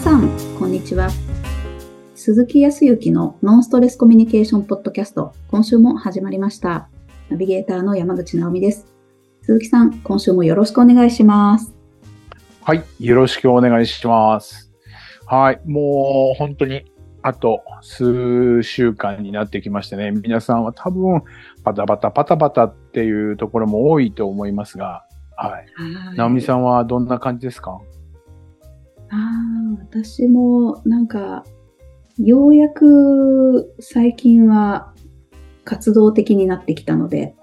さん、こんにちは。鈴木康之のノンストレスコミュニケーションポッドキャスト、今週も始まりました。ナビゲーターの山口直美です。鈴木さん、今週もよろしくお願いします。はい。よろしくお願いします。はい。もう本当にあと数週間になってきましてね、皆さんは多分パタパタパタパタっていうところも多いと思いますが、はい。直美さんはどんな感じですか？ああ、私もなんか、ようやく最近は活動的になってきたので、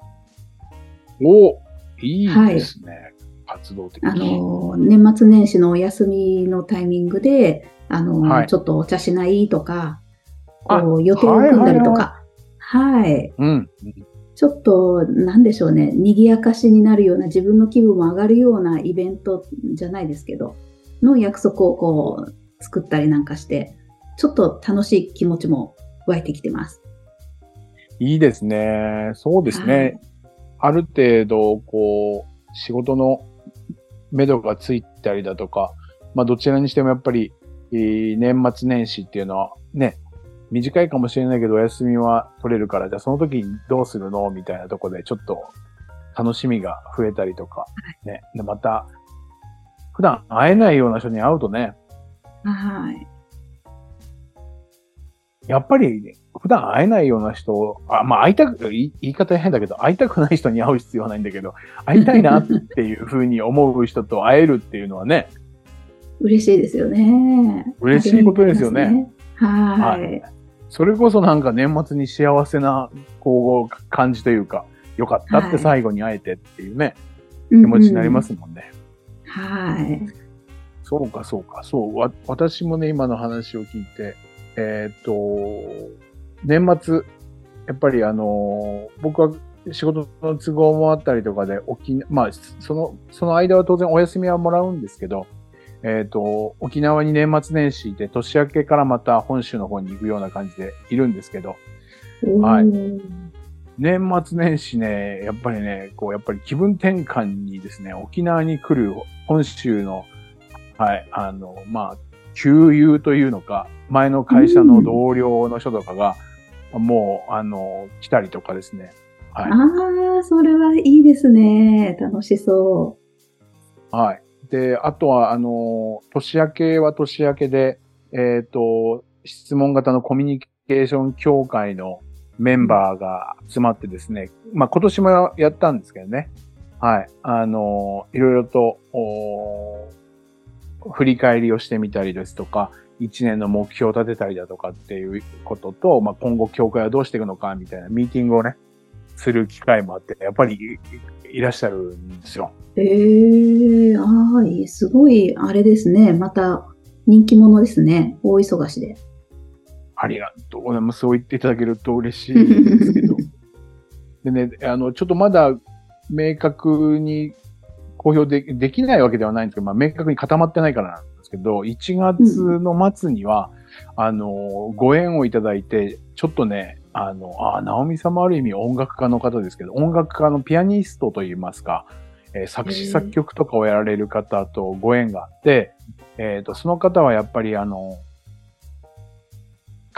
おいいですね。活動的あの、年末年始のお休みのタイミングで、あの、はい。ちょっとお茶しないとか、あこう予定を組んだりとか、はい。うん。ちょっと、なんでしょうね、賑やかしになるような、自分の気分も上がるようなイベントじゃないですけど、の約束をこう、作ったりなんかして、ちょっと楽しい気持ちも湧いてきてます。いいですね。そうですね。ある程度、こう、仕事の目処がついたりだとか、まあどちらにしてもやっぱり、えー年末年始っていうのはね、短いかもしれないけどお休みは取れるから、じゃあその時にどうするの？みたいなところでちょっと楽しみが増えたりとか、ね。で、また、普段会えないような人に会うとね、はい。やっぱり、普段会えないような人、あ、まあ会いたく、言い方変だけど、会いたくない人に会う必要はないんだけど、会いたいなっていうふうに思う人と会えるっていうのはね、嬉しいですよね。嬉しいことですよね励みになりますね。はい。それこそなんか年末に幸せな、こう、感じというか、よかったって最後に会えてっていうね、気気持ちになりますもんね。はい。そうか、そうか、そう。わ、私もね、今の話を聞いて、えーっと、年末、やっぱりあのー僕は仕事の都合もあったりとかで、沖縄、まあ、その、その間は当然お休みはもらうんですけど、えーっと、沖縄に年末年始で年明けからまた本州の方に行くような感じでいるんですけど、はい年末年始ね、やっぱりね、こう、やっぱり気分転換にですね、沖縄に来る本州の、はい、あの、まあ、旧友というのか、前の会社の同僚の人とかが、もう、あの、来たりとかですね。はい。ああ、それはいいですね。楽しそはい。で、あとは、あの、年明けは年明けで、えっ、と、質問型のコミュニケーション協会のメンバーが集まってですね、まあ今年もやったんですけどね。はい。あの、いろいろと、振り返りをしてみたりですとか、一年の目標を立てたりだとかっていうことと、まあ今後協会はどうしていくのかみたいなミーティングをね、する機会もあって、やっぱりいらっしゃるんですよ。う。ええああ、すごい、あれですね。また、人気者ですね。大忙しで。ありがとうございます。そう言っていただけると嬉しいんですけど。でね、あの、ちょっとまだ明確に公表でできないわけではないんですけど、まあ、明確に固まってないからなんですけど、1月の末には、あの、ご縁をいただいて、ちょっとね、あの、あ、直美さんもある意味音楽家の方ですけど、音楽家のピアニストといいますか、えー作詞作曲とかをやられる方とご縁があって、えっ、と、その方はやっぱりあの、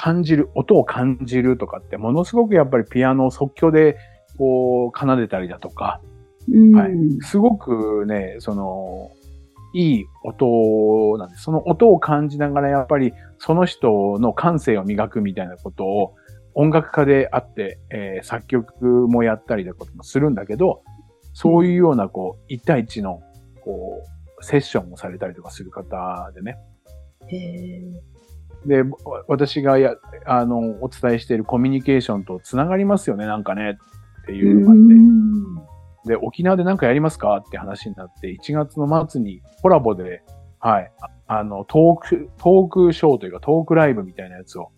感じる、音を感じるとかって、ものすごくやっぱりピアノを即興でこう奏でたりだとか、うん。はいすごくね、その、いい音なんです。その音を感じながらやっぱりその人の感性を磨くみたいなことを音楽家であって、えー作曲もやったりだとかもするんだけど、そういうようなこう、一対一のこう、セッションをされたりとかする方でね。へえで、わ私がや、あの、お伝えしているコミュニケーションとつながりますよね、なんかね、っていうのがあって。で、沖縄で何かやりますかって話になって、1月の末にコラボで、はい、ああの、トーク、トークショーというかトークライブみたいなやつを、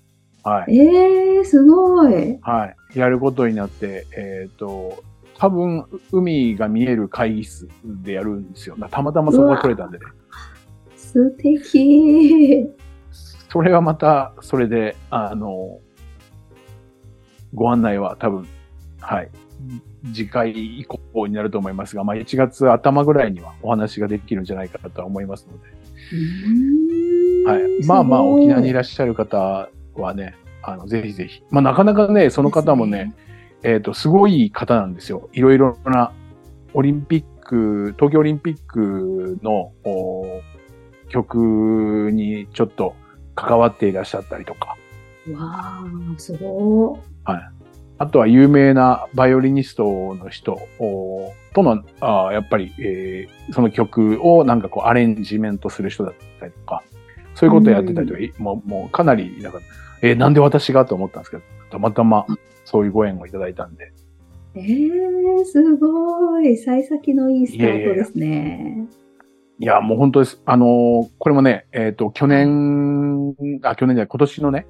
はい、ええすごい。はい、やることになって、えっ、と、多分、海が見える会議室でやるんですよ。たまたまそこが取れたんでね。素敵。それはまた、それで、あの、ご案内は多分、はい、次回以降になると思いますが、まあ、1月頭ぐらいにはお話ができるんじゃないかなとは思いますので。はい。まあまあ、沖縄にいらっしゃる方はね、あの、ぜひぜひ。まあ、なかなかね、その方もね、えっ、と、すごい方なんですよ。いろいろな、オリンピック、東京オリンピックの曲にちょっと関わっていらっしゃったりとか。わあ、すごはい。あとは有名なバイオリニストの人との、あやっぱり、えー、その曲をなんかこうアレンジメントする人だったりとか、そういうことをやってたりとか、うん、もうもうかなり、なんか、えー、なんで私がと思ったんですけど、たまたまそういうご縁をいただいたんで。ええー、すごい。幸先のいいスタートですね。いやいやもう本当です。あのー、これもね、えっ、ー、と、去年、あ、去年じゃない、今年のね、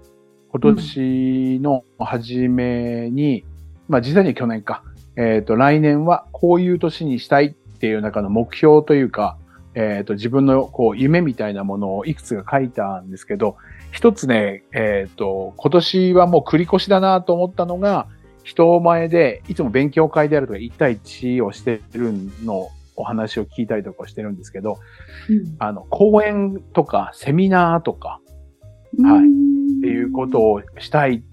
今年の初めに、うん、まあ実際に去年か、えっ、ー、と、来年はこういう年にしたいっていう中の目標というか、えっ、と、自分のこう夢みたいなものをいくつか書いたんですけど、一つね、えっ、と、今年はもう繰り越しだなと思ったのが、人前でいつも勉強会であるとか1対1をしてるのお話を聞いたりとかしてるんですけど、うん、あの、講演とかセミナーとか、はい。っていうことをしたい。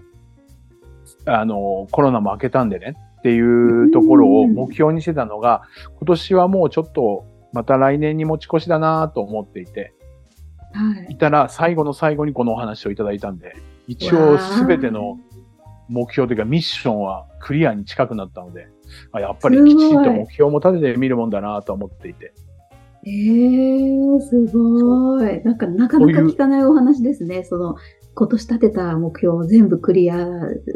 あの、コロナも明けたんでねっていうところを目標にしてたのが、今年はもうちょっとまた来年に持ち越しだなと思っていて、はい。いたら最後の最後にこのお話をいただいたんで、一応すべての目標というかミッションはクリアに近くなったので、あやっぱりきちんと目標も立ててみるもんだなと思っていて。ええー、すごい。なんか、なかなか聞かないお話ですね。その、今年立てた目標を全部クリア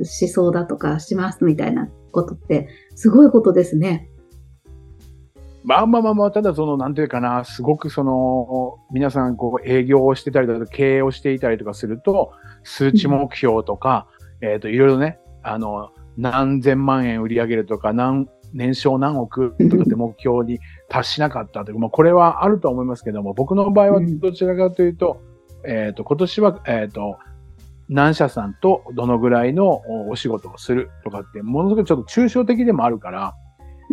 しそうだとかしますみたいなことって、すごいことですね。まあまあまあまあ、ただその、なんていうかな、すごくその、皆さんこう営業をしてたりだとか、経営をしていたりとかすると、数値目標とか、うん、えっ、と、いろいろね、あの、何千万円売り上げるとか、何、年商何億とかって目標に達しなかったという、まあこれはあると思いますけども、僕の場合はどちらかというと、うん、えっ、と、今年は、えっ、ー、と、何社さんとどのぐらいのお仕事をするとかって、ものすごくちょっと抽象的でもあるから、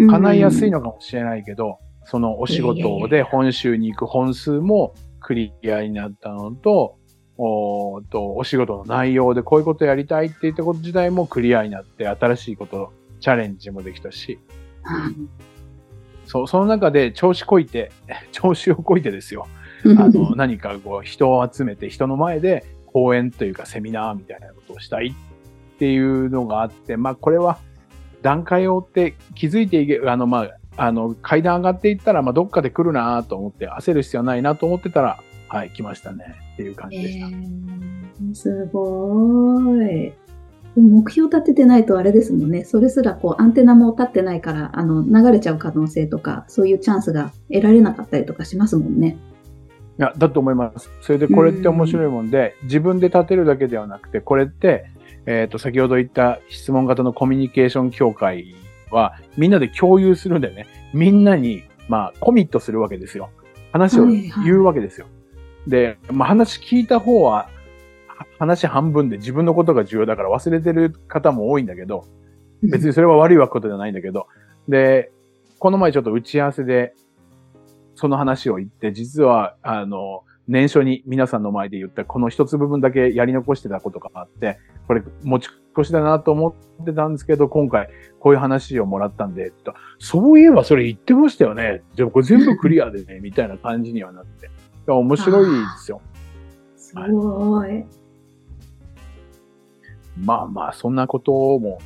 叶いやすいのかもしれないけど、そのお仕事で本州に行く本数もクリアになったのと、おとお仕事の内容でこういうことやりたいって言ったこと自体もクリアになって、新しいことチャレンジもできたし、そう、その中で調子こいて、調子をこいてですよ。あの、何かこう人を集めて人の前で講演というかセミナーみたいなことをしたいっていうのがあって、まあこれは段階を追って気づいていけ、あのまあ、あの階段上がっていったら、まあどっかで来るなと思って焦る必要ないなと思ってたら、はい、来ましたねっていう感じでした。えー、すごい。目標立ててないとあれですもんね。それすらこうアンテナも立ってないから、あの、流れちゃう可能性とか、そういうチャンスが得られなかったりとかしますもんね。いや、だと思います。それでこれって面白いもんで、ん自分で立てるだけではなくて、これって、えっ、ー、と、先ほど言った質問型のコミュニケーション協会は、みんなで共有するんでね、みんなに、まあ、コミットするわけですよ。話を言うわけですよ。はいはい、で、まあ、話聞いた方は、話半分で自分のことが重要だから忘れてる方も多いんだけど、別にそれは悪いことではないんだけど、で、この前ちょっと打ち合わせで、その話を言って、実は、あの、年初に皆さんの前で言ったこの一つ部分だけやり残してたことがあって、これ持ち越しだなと思ってたんですけど、今回こういう話をもらったんで、そういえばそれ言ってましたよね。じゃあこれ全部クリアでね、みたいな感じにはなって。面白いですよ。すごい。まあまあ、そんなことも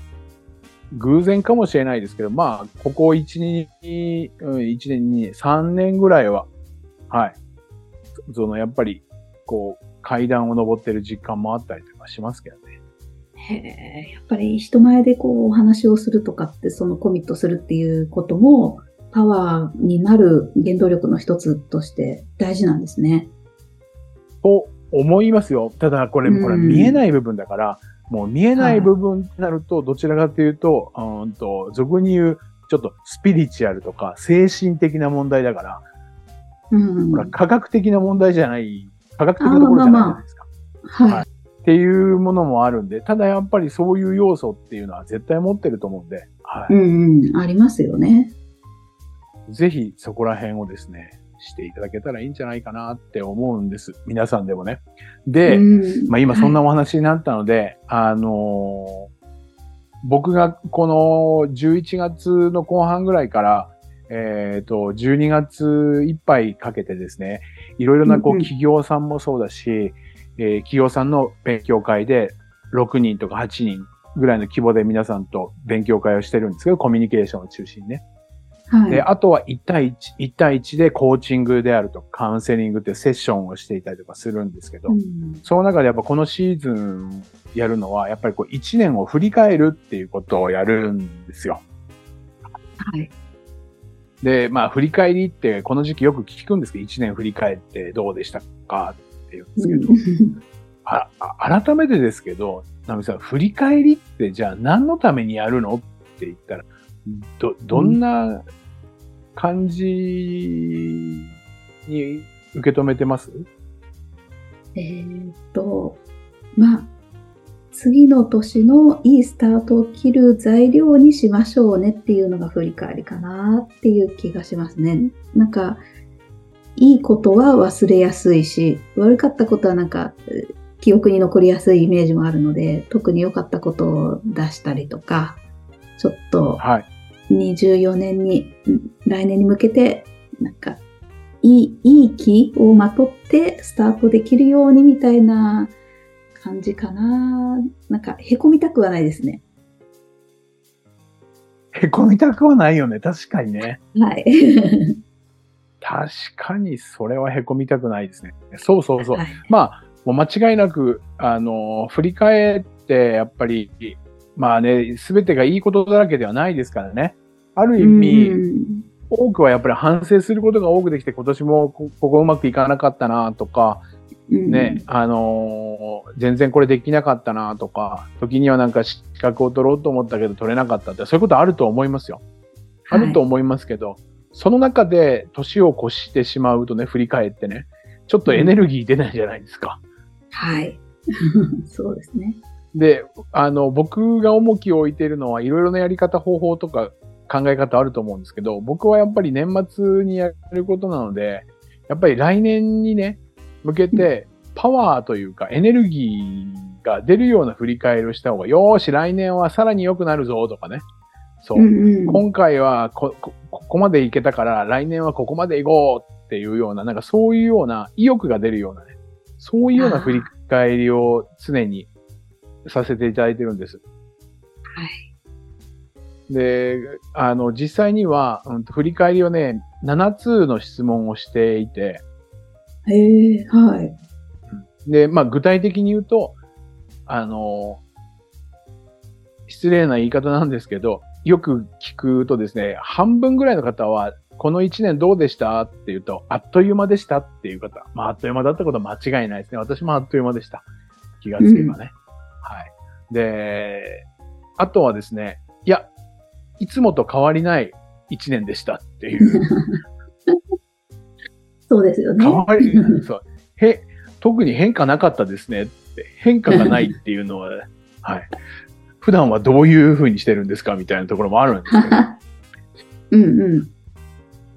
偶然かもしれないですけど、まあ、ここ1年に、うん、1年に3年ぐらいは、はい。その、やっぱり、こう、階段を登ってる実感もあったりとかしますけどね。へえ、やっぱり人前でこう、お話をするとかって、そのコミットするっていうことも、パワーになる原動力の一つとして大事なんですね。と思いますよ。ただ、これ、これ見えない部分だから、もう見えない部分になると、どちらかというと、うんと、俗に言う、ちょっとスピリチュアルとか精神的な問題だから、うん、ほら科学的な問題じゃない、科学的なところじゃないじゃないですか。まあまあ、はい、っていうものもあるんで、ただやっぱりそういう要素っていうのは絶対持ってると思うんで、はい。うんうん、ありますよね。ぜひそこら辺をですね、していただけたらいいんじゃないかなって思うんです。皆さんでもね。で、うんまあ今そんなはいお話になったので、あのー僕がこの11月の後半ぐらいから、えっ、と、12月いっぱいかけてですね、いろいろなこう企業さんもそうだし、えー企業さんの勉強会で6人とか8人ぐらいの規模で皆さんと勉強会をしてるんですけど、コミュニケーションを中心にね。はい。で、あとは1対1、1対1でコーチングであるとかカウンセリングっていうセッションをしていたりとかするんですけど、うんその中でやっぱこのシーズンやるのは、やっぱりこう1年を振り返るっていうことをやるんですよ。はい。で、まあ振り返りってこの時期よく聞くんですけど、1年振り返ってどうでしたかって言うんですけど、ああ改めてですけど、ナミさん、振り返りってじゃあ何のためにやるのって言ったら、ど、どんな感じに受け止めてます？えーっと、まあ、次の年のいいスタートを切る材料にしましょうねっていうのが振り返りかなっていう気がしますね。なんか、いいことは忘れやすいし、悪かったことはなんか、えー記憶に残りやすいイメージもあるので、特に良かったことを出したりとか、ちょっとはい。24年に、ん来年に向けて、なんか、いい、いい気をまとってスタートできるようにみたいな感じかな。なんか、へこみたくはないですね。へこみたくはないよね。確かにね。はい。確かにそれはへこみたくないですね。そうそうそう。はいまあ、もう間違いなく、あの、振り返って、やっぱり、まあね、すべてがいいことだらけではないですからね。ある意味、うん多くはやっぱり反省することが多くできて、今年もこここうまくいかなかったなとか、ね、あのー全然これできなかったなとか、時にはなんか資格を取ろうと思ったけど取れなかったって、そういうことあると思いますよ。あると思いますけど、その中で年を越してしまうとね、振り返ってね、ちょっとエネルギー出ないじゃないですか。はい。そうですね。で、あの、僕が重きを置いているのは、いろいろなやり方、方法とか考え方あると思うんですけど、僕はやっぱり年末にやることなので、やっぱり来年にね、向けて、パワーというか、エネルギーが出るような振り返りをした方が、よーし、来年はさらに良くなるぞ、とかね。そう。うんうん今回はここここまでいけたから、来年はここまで行こうっていうような、なんかそういうような意欲が出るようなね、そういうような振り返りを常にさせていただいてるんです。はい。で、あの、実際には、うんと、振り返りをね、7つの質問をしていて、へえ、はい。で、まあ、具体的に言うと、あの、失礼な言い方なんですけど、よく聞くとですね、半分ぐらいの方は、この1年どうでした？って言うと、あっという間でしたっていう方。まあ、あっという間だったことは間違いないですね。私もあっという間でした。気がつけばね。はい。で、あとはですね、いや、いつもと変わりない1年でしたっていう。そうですよね。変わり、そう。へ、特に変化なかったですねって。変化がないっていうのは、はい。普段はどういう風にしてるんですかみたいなところもあるんですけど。うんうん。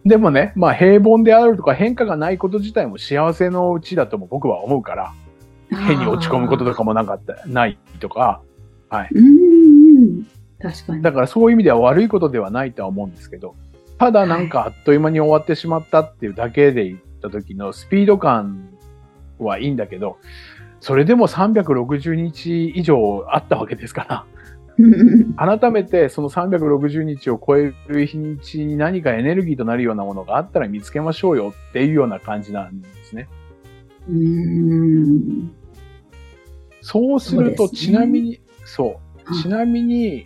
でもね、まあ平凡であるとか変化がないこと自体も幸せのうちだとも僕は思うから、変に落ち込むこととかもなかった、ないとか、うんうんうん。確かに。だからそういう意味では悪いことではないとは思うんですけど、ただなんかあっという間に終わってしまったっていうだけで言った時のスピード感はいいんだけど、それでも360日以上あったわけですから、改めてその360日を超える日にちに何かエネルギーとなるようなものがあったら見つけましょうよっていうような感じなんですね。うん。そうすると、ちなみに、そう。はいちなみに、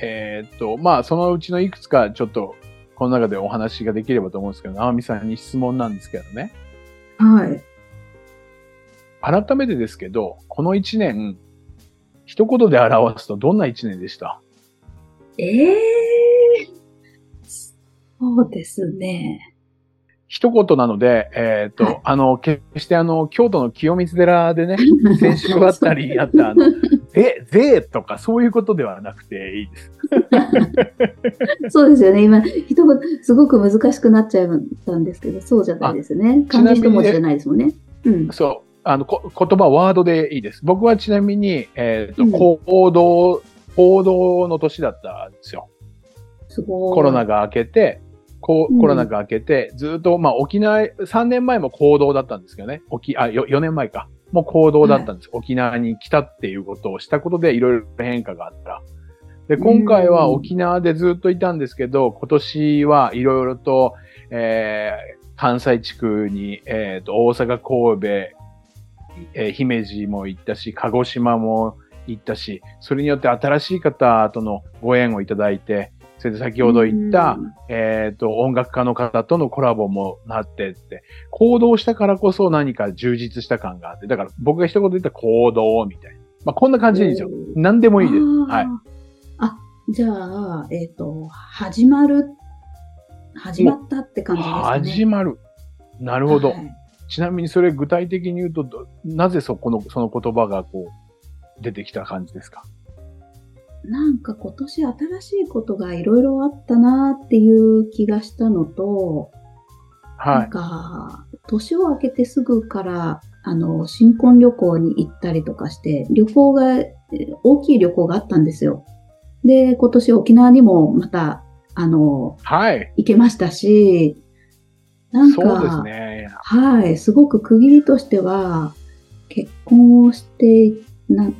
えーっと、まあ、そのうちのいくつかちょっと、この中でお話ができればと思うんですけど、直美さんに質問なんですけどね。はい。改めてですけど、この一年、一言で表すとどんな一年でした？ええそうですね。一言なので、えーっと、はいあの、決してあの、京都の清水寺でね、先週あったり、あったあの、ぜ、ぜとかそういうことではなくていいです。そうですよね。今、人がすごく難しくなっちゃったんですけど、そうじゃないですね。漢字一文字じゃないですもんね。うん。そう。あの、こ言葉、ワードでいいです。僕はちなみに、えっ、ー、と、行動、行動の年だったんですよ。すごい。コロナが明けて、コロナが明けて、ずっと、まあ、沖縄、3年前も行動だったんですけどね。沖、あ、4年前か。もう行動だったんです。はい、沖縄に来たっていうことをしたことでいろいろ変化があった。で、今回は沖縄でずっといたんですけど、今年はいろいろと、えー、関西地区に、えっ、ー、と、大阪、神戸、えー、姫路も行ったし、鹿児島も行ったし、それによって新しい方とのご縁をいただいて、それで先ほど言った、えっ、ー、と、音楽家の方とのコラボもなってって、行動したからこそ何か充実した感があって、だから僕が一言言った行動みたいな。まあ、こんな感じでいいですよ。何でもいいです。はい。あ、じゃあ、えっ、ー、と、始まる、始まったって感じですね。始まる。なるほど。はい、ちなみにそれ具体的に言うと、なぜそこの、その言葉がこう、出てきた感じですか？なんか今年新しいことがいろいろあったなっていう気がしたのと、はい。なんか、年を明けてすぐから、あの、新婚旅行に行ったりとかして、旅行が、大きい旅行があったんですよ。で、今年沖縄にもまた、あの、はい。行けましたし、なんか、そうですね。はい。すごく区切りとしては、結婚をしてな、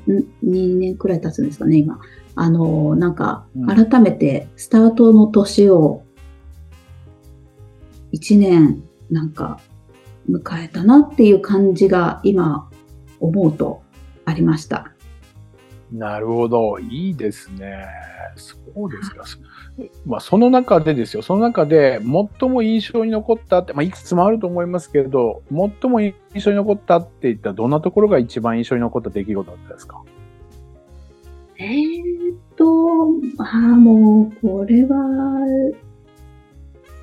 2年くらい経つんですかね、今。あの、なんか、改めてスタートの年を1年なんか迎えたなっていう感じが今思うとありました。なるほど。いいですね。そうですか。まあ、その中でですよ。その中で最も印象に残ったって、まあ、いくつもあると思いますけれど、最も印象に残ったって言ったらどんなところが一番印象に残った出来事だったですか？えー、っと、ああ、もう、これは、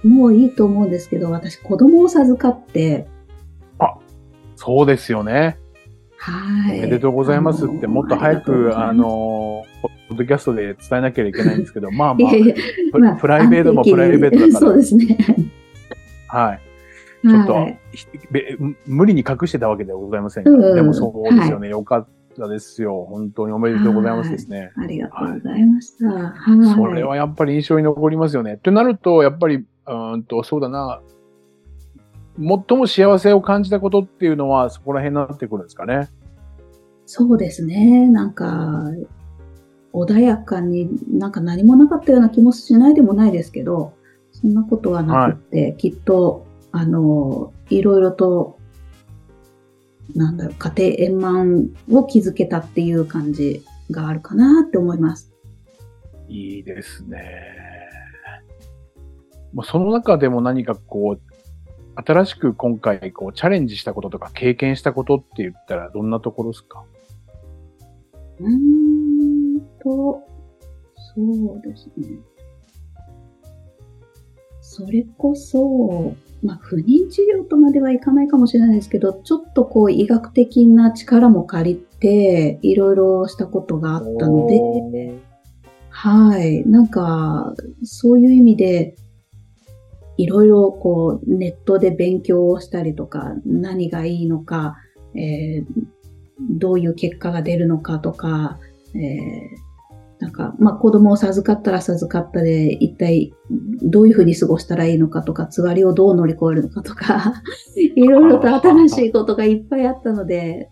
もういいと思うんですけど、私、子供を授かって。あ、そうですよね。はい。おめでとうございますって、もっと早く、あの、ポッドキャストで伝えなきゃいけないんですけど、まあまあ、いやいやまあ、プライベートもプライベートだから。そうですね。はい。ちょっと、はい、無理に隠してたわけではございませんが、うん、でもそうですよね、はい、よかったですよ。本当におめでとうございますですね。ありがとうございました。はい、それはやっぱり印象に残りますよね。ってなると、やっぱり、うんと、そうだな、最も幸せを感じたことっていうのはそこら辺になってくるんですかね。そうですね。なんか、穏やかになんか何もなかったような気もしないでもないですけど、そんなことはなくて、はい、きっと、あの、いろいろとなんだろう、家庭円満を築けたっていう感じがあるかなって思います。いいですね。まあ、その中でも何かこう、新しく今回こうチャレンジしたこととか経験したことって言ったらどんなところですか？うーんと、そうですね。それこそ、まあ、不妊治療とまではいかないかもしれないですけど、ちょっとこう医学的な力も借りて、いろいろしたことがあったので、はい。なんか、そういう意味で、いろいろこう、ネットで勉強をしたりとか、何がいいのか、えー、どういう結果が出るのかとか、えー、なんか、まあ、子供を授かったら授かったで、一体どういうふうに過ごしたらいいのかとか、つわりをどう乗り越えるのかとか、いろいろと新しいことがいっぱいあったので、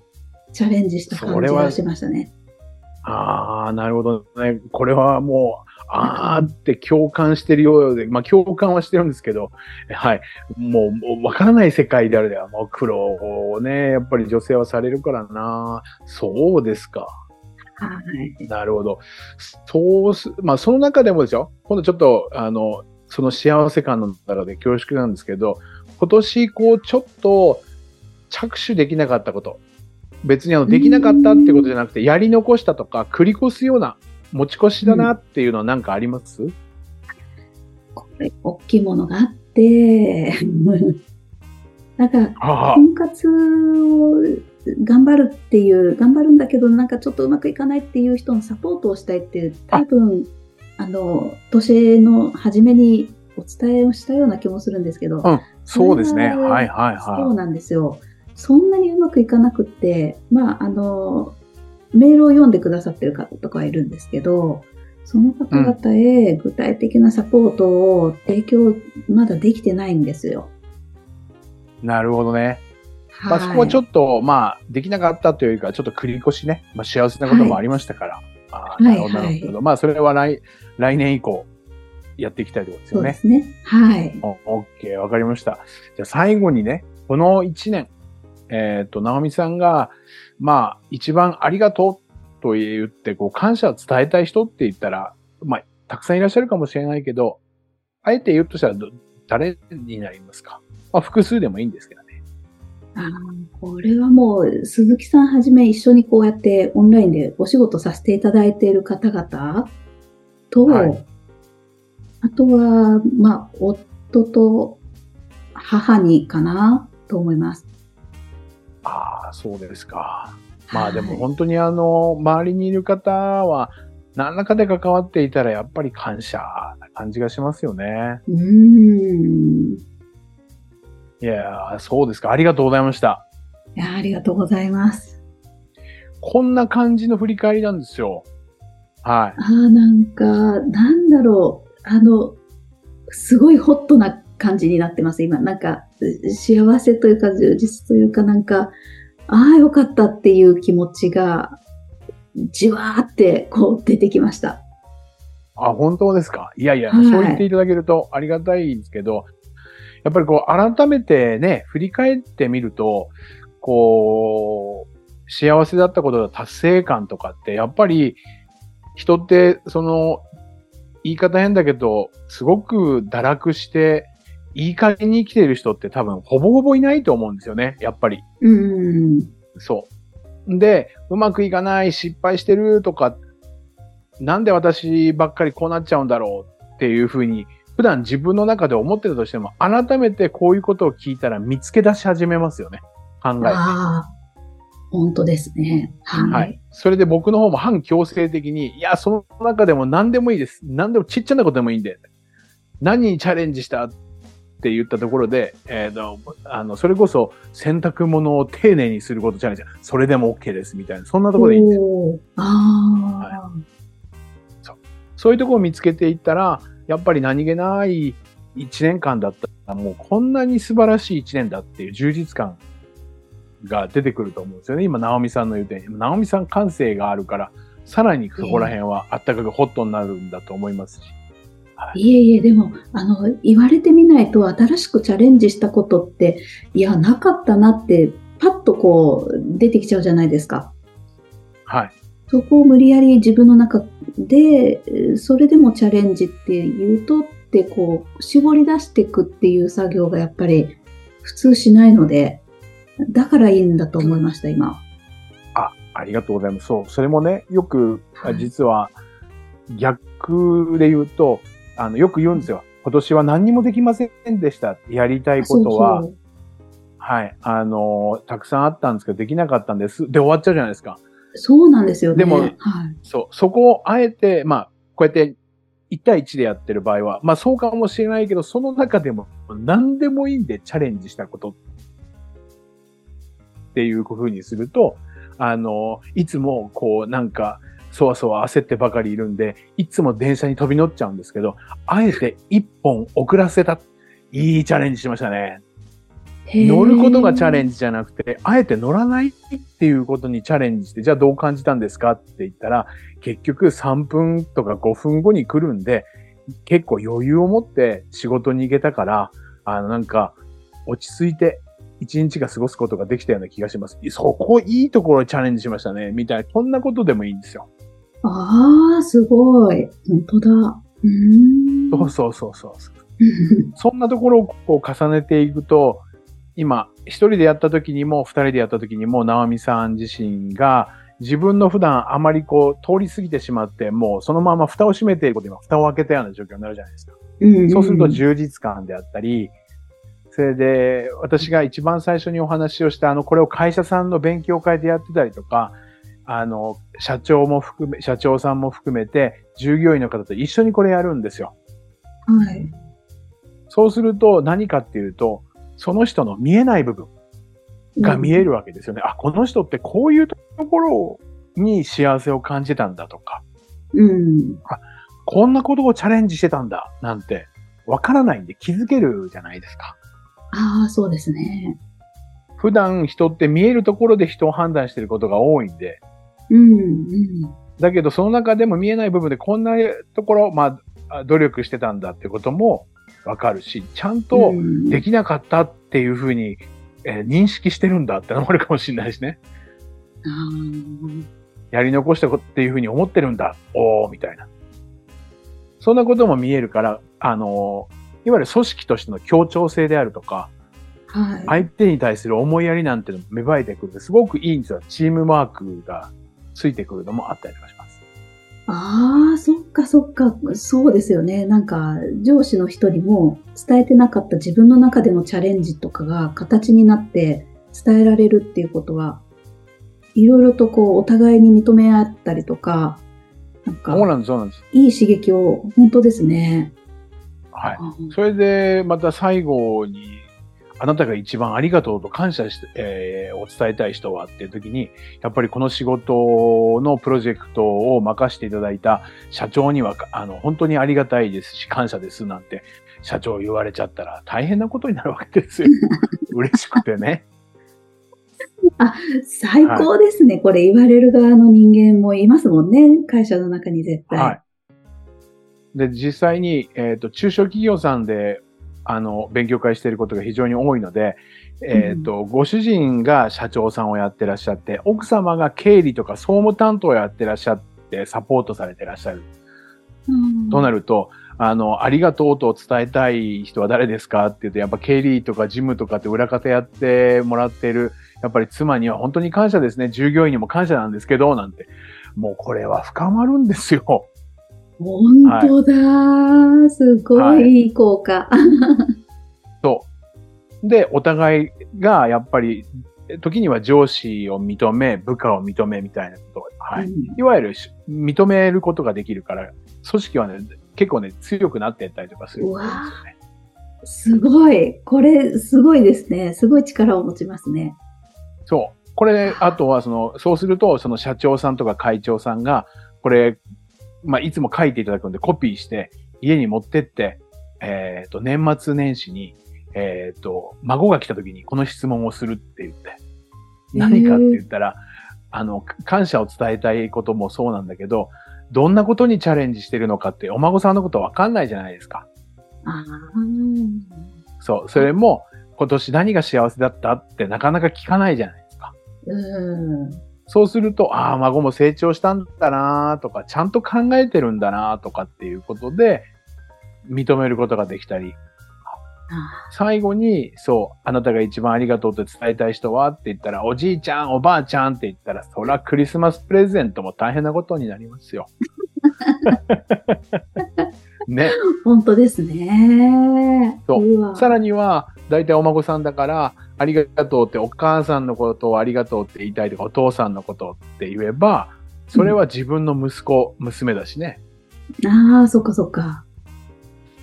チャレンジした感じがしましたね。ああ、なるほどね。これはもう、あーって共感してるようで、まあ共感はしてるんですけど、はい。もう、わからない世界であるでは、もう苦労をね、やっぱり女性はされるからな。そうですか。はい。なるほど。そうす、まあその中でもですよ、今度ちょっと、あの、その幸せ感の中で恐縮なんですけど、今年こうちょっと着手できなかったこと、別にあのできなかったってことじゃなくて、やり残したとか、繰り越すような持ち越しだなっていうのは何かあります、うん、これ、大きいものがあって、なんか、婚活を頑張るっていう、頑張るんだけど、なんかちょっとうまくいかないっていう人のサポートをしたいっていう、多分、あの、年の初めにお伝えをしたような気もするんですけど、うん、そうですね。ははいはいはそうなんですよ。そんなにうまくいかなくって、まあ、あの、メールを読んでくださってる方とかはいるんですけど、その方々へ具体的なサポートを提供まだできてないんですよ。い。なるほどね。まあ、そこははちょっと、まあ、できなかったというか、ちょっと繰り越しね、まあ、幸せなこともありましたから。あーはいなるほど、なはいるほど。まあ、それは来、来年以降、やっていきたいところですよね。そうですね。はい。おオッケー、わかりました。じゃあ最後にね、この1年、えっ、と、直美さんが、まあ、一番ありがとうと言って、こう、感謝を伝えたい人って言ったら、まあ、たくさんいらっしゃるかもしれないけど、あえて言うとしたらど、誰になりますか？まあ、複数でもいいんですけどね。あーこれはもう、鈴木さんはじめ一緒にこうやってオンラインでお仕事させていただいている方々と、はいあとは、まあ、夫と母にかなと思います。ああ、そうですか。まあでもはい本当にあの、周りにいる方は、何らかで関わっていたらやっぱり感謝な感じがしますよね。うーん。いやー、そうですか。ありがとうございました。いやありがとうございます。こんな感じの振り返りなんですよ。はい。ああ、なんか、なんだろう。あの、すごいホットな感じになってます、今。なんか、幸せというか、充実というか、なんか、ああ、よかったっていう気持ちが、じわーって、こう、出てきました。あ、本当ですか？いやいや、はいそう言っていただけるとありがたいんですけど、やっぱりこう、改めてね、振り返ってみると、こう、幸せだったことの達成感とかって、やっぱり、人って、その、言い方変だけど、すごく堕落して、いい加減に生きている人って多分、ほぼほぼいないと思うんですよね、やっぱり。うーん。そう。で、うまくいかない、失敗してるとか、なんで私ばっかりこうなっちゃうんだろうっていうふうに、普段自分の中で思ってたとしても、改めてこういうことを聞いたら見つけ出し始めますよね。考えて。ああ、本当ですね。はい。はい。それで僕の方も反強制的に、いや、その中でも何でもいいです。何でもちっちゃなことでもいいんで。何にチャレンジしたって言ったところで、えーと、あの、それこそ洗濯物を丁寧にすることチャレンジ。それでも OK です。みたいな。そんなところでいいんですよ。おーああ、そういうところを見つけていったら、やっぱり何気ない一年間だったら、もうこんなに素晴らしい一年だっていう充実感が出てくると思うんですよね。今、直美さんの言う点、直美さん感性があるから、さらにそこら辺はあったかくホットになるんだと思いますし。いえいえ、でも、あの、言われてみないと、新しくチャレンジしたことって、いや、なかったなって、パッとこう、出てきちゃうじゃないですか。はい。そこを無理やり自分の中で、えーそれでもチャレンジっていうとって、こう、絞り出していくっていう作業がやっぱり普通しないので、だからいいんだと思いました、今。あ、ありがとうございます。そう。それもね、よく、はい実は逆で言うと、あの、よく言うんですよ。今年は何にもできませんでしたやりたいことは、そうそうはい。あのたくさんあったんですけど、できなかったんです。で終わっちゃうじゃないですか。そうなんですよね。でもはい。そう。そこをあえて、まあ、こうやって1対1でやってる場合は、まあそうかもしれないけど、その中でも何でもいいんでチャレンジしたことっていう風にすると、あの、いつもこうなんか、そわそわ焦ってばかりいるんで、いつも電車に飛び乗っちゃうんですけど、あえて一本遅らせた。いいチャレンジしましたね。乗ることがチャレンンジじゃなくて、あえて乗らないっていうことにチャレンジして、じゃあどう感じたんですかって言ったら、結局3分とか5分後に来るんで、結構余裕を持って仕事に行けたから、あのなんか落ち着いて一日が過ごすことができたような気がします。そこいいところにチャレンジしましたね。みたいな、こんなことでもいいんですよ。ああ、すごい。本当だ。うーん。そうそうそうそう。そんなところをこう重ねていくと、今、一人でやった時にも、二人でやった時にも、直美さん自身が、自分の普段あまりこう、通り過ぎてしまって、もうそのまま蓋を閉めていることで今、蓋を開けたような状況になるじゃないですか。うんそうすると充実感であったり、それで、私が一番最初にお話をした、あの、これを会社さんの勉強会でやってたりとか、あの、社長も含め、社長さんも含めて、従業員の方と一緒にこれやるんですよ。はい。そうすると何かっていうと、その人の見えない部分が見えるわけですよね。あ、この人ってこういうところに幸せを感じたんだとか、うん。こんなことをチャレンジしてたんだなんて、わからないんで気づけるじゃないですか。ああ、そうですね。普段人って見えるところで人を判断してることが多いんで、うん。うん。だけどその中でも見えない部分でこんなところ、まあ、努力してたんだってこともわかるし、ちゃんとうんできなかったっていうふうに、えー認識してるんだってのもあるかもしれないしね。やり残したことっていうふうに思ってるんだ。おー、みたいな。そんなことも見えるから、あのーいわゆる組織としての協調性であるとか、はい。相手に対する思いやりなんてのも芽生えてくるすごくいいんですよ。チームマークがついてくるのもあったりとかします。ああ、そっかそっか。そうですよね。なんか、上司の人にも伝えてなかった自分の中でのチャレンジとかが形になって伝えられるっていうことは、いろいろとこう、お互いに認め合ったりとか、なんか、そうなんです、そうなんです。いい刺激を、本当ですね。はい。それで、また最後に、あなたが一番ありがとうと感謝して、えーお伝えたい人はっていう時に、やっぱりこの仕事のプロジェクトを任せていただいた社長には、あの、本当にありがたいですし、感謝ですなんて、社長言われちゃったら大変なことになるわけですよ。嬉しくてね。最高ですね。これ言われる側の人間もいますもんね。会社の中に絶対。はい。で、実際に、えっ、と、中小企業さんで、あの、勉強会していることが非常に多いので、えっ、と、ご主人が社長さんをやってらっしゃって、奥様が経理とか総務担当をやってらっしゃって、サポートされてらっしゃる。うんとなると、あの、ありがとうと伝えたい人は誰ですかって言うと、やっぱ経理とか事務とかって裏方やってもらってる、やっぱり妻には本当に感謝ですね。従業員にも感謝なんですけど、なんて。もうこれは深まるんですよ。本当だ、すごいいい効果。そう。で、お互いがやっぱり、時には上司を認め、部下を認めみたいなこと。はい。うんいわゆるし認めることができるから、組織はね、結構ね、強くなっていったりとかするんですよね。すごい。これ、すごいですね。すごい力を持ちますね。そう。これ、あとは、その、そうすると、その社長さんとか会長さんが、これ、まあ、いつも書いていただくんで、コピーして、家に持ってって、えっ、と、年末年始に、えっ、と、孫が来た時にこの質問をするって言って、何かって言ったら、あの、感謝を伝えたいこともそうなんだけど、どんなことにチャレンジしてるのかって、お孫さんのことわかんないじゃないですか。そう。それも、今年何が幸せだったってなかなか聞かないじゃないですか。うん。そうすると、ああ、孫も成長したんだなとか、ちゃんと考えてるんだなとかっていうことで、認めることができたり、あ最後に、そう、あなたが一番ありがとうと伝えたい人はって言ったら、おじいちゃん、おばあちゃんって言ったら、そらクリスマスプレゼントも大変なことになりますよ。ね。本当ですね。そうわさらには、大体お孫さんだから、ありがとうってお母さんのことをありがとうって言いたいとか、お父さんのことって言えば、それは自分の息子、娘だしね。ああ、そっかそっか。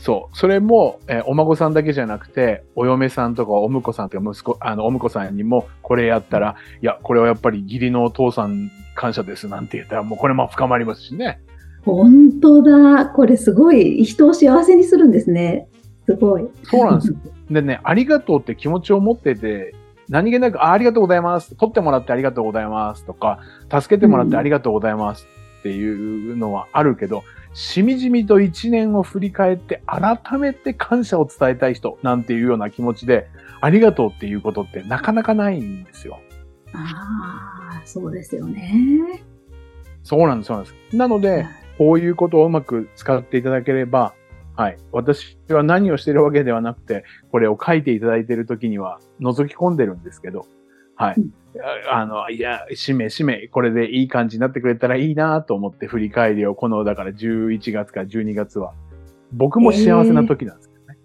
そう。それも、えーお孫さんだけじゃなくて、お嫁さんとかお婿さんとか息子、あの、お婿さんにもこれやったら、いや、これはやっぱり義理のお父さん感謝ですなんて言ったら、もうこれも深まりますしね。本当だ。これすごい人を幸せにするんですね。すごい。そうなんですよ。でね、ありがとうって気持ちを持ってて、何気なく、あありがとうございます。取ってもらってありがとうございますとか、助けてもらってありがとうございますっていうのはあるけど、しみじみと一年を振り返って改めて感謝を伝えたい人なんていうような気持ちで、ありがとうっていうことってなかなかないんですよ。ああ、そうですよね。そうなんです、そうなんです。なので、こういうことをうまく使っていただければ、はい。私は何をしているわけではなくて、これを書いていただいている時には覗き込んでるんですけど、はいうん。あの、いや、使命、使命、これでいい感じになってくれたらいいなと思って振り返りを、この、だから11月から12月は、僕も幸せな時なんですけどね。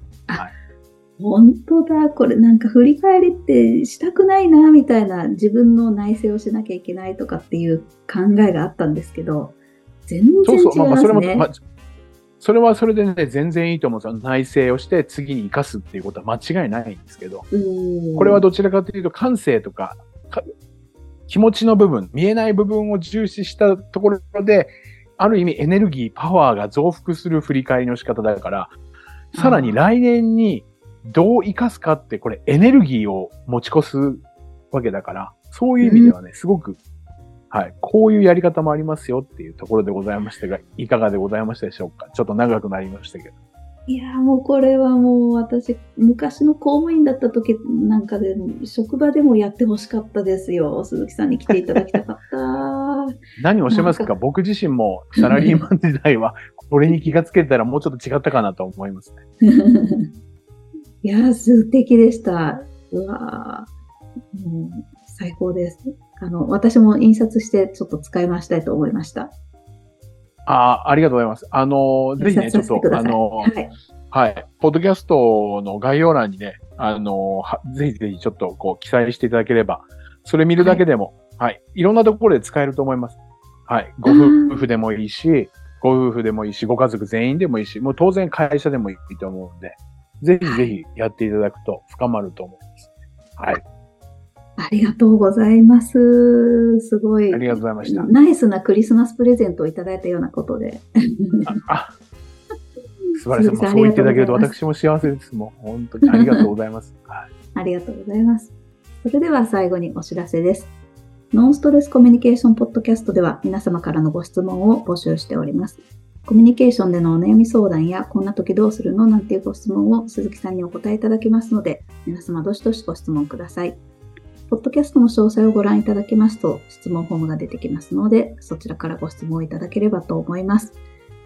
本当だ。これなんか振り返りってしたくないな、みたいな自分の内省をしなきゃいけないとかっていう考えがあったんですけど、全然違いますね。そうそう。まあ、それも、まあ、それはそれでね、全然いいと思うんですよ。内省をして次に生かすっていうことは間違いないんですけど、これはどちらかというと感性とか気持ちの部分、見えない部分を重視したところで、ある意味エネルギー、パワーが増幅する振り返りの仕方だから、さらに来年にどう生かすかって、これエネルギーを持ち越すわけだから、そういう意味ではね、すごく、はい、こういうやり方もありますよっていうところでございましたが、いかがでございましたでしょうか？ちょっと長くなりましたけど。いやもうこれはもう私、昔の公務員だった時なんかで、職場でもやってほしかったですよ。鈴木さんに来ていただきたかった。何をしますか？僕自身もサラリーマン時代は、これに気がつけたらもうちょっと違ったかなと思いますね。いや素敵でした。うわもう最高です。あの、私も印刷してちょっと使いましたいと思いました。ああ、ありがとうございます。あの、ぜひね、ちょっと、あの、はい、はい。ポッドキャストの概要欄にね、あの、ぜひぜひちょっとこう記載していただければ、それ見るだけでも、はい、はい。いろんなところで使えると思います。はい。ご夫婦でもいいし、ご夫婦でもいいし、ご家族全員でもいいし、もう当然会社でもいいと思うんで、ぜひぜひやっていただくと深まると思います。はい。ありがとうございます。すごい。ありがとうございました。ナイスなクリスマスプレゼントをいただいたようなことで。あ素晴らしい。そう言っていただけると私も幸せです。もう本当にありがとうございます。はい、ありがとうございます。それでは最後にお知らせです。ノンストレスコミュニケーションポッドキャストでは皆様からのご質問を募集しております。コミュニケーションでのお悩み相談や、こんな時どうするのなんていうご質問を鈴木さんにお答えいただきますので、皆様どしどしご質問ください。ポッドキャストの詳細をご覧いただきますと、質問フォームが出てきますので、そちらからご質問いただければと思います。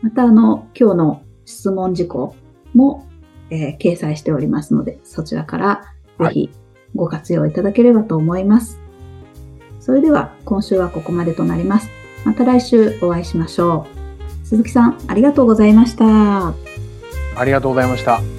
また、あの、今日の質問事項も、えー、掲載しておりますので、そちらからぜひご活用いただければと思います。はい、それでは、今週はここまでとなります。また来週お会いしましょう。鈴木さん、ありがとうございました。ありがとうございました。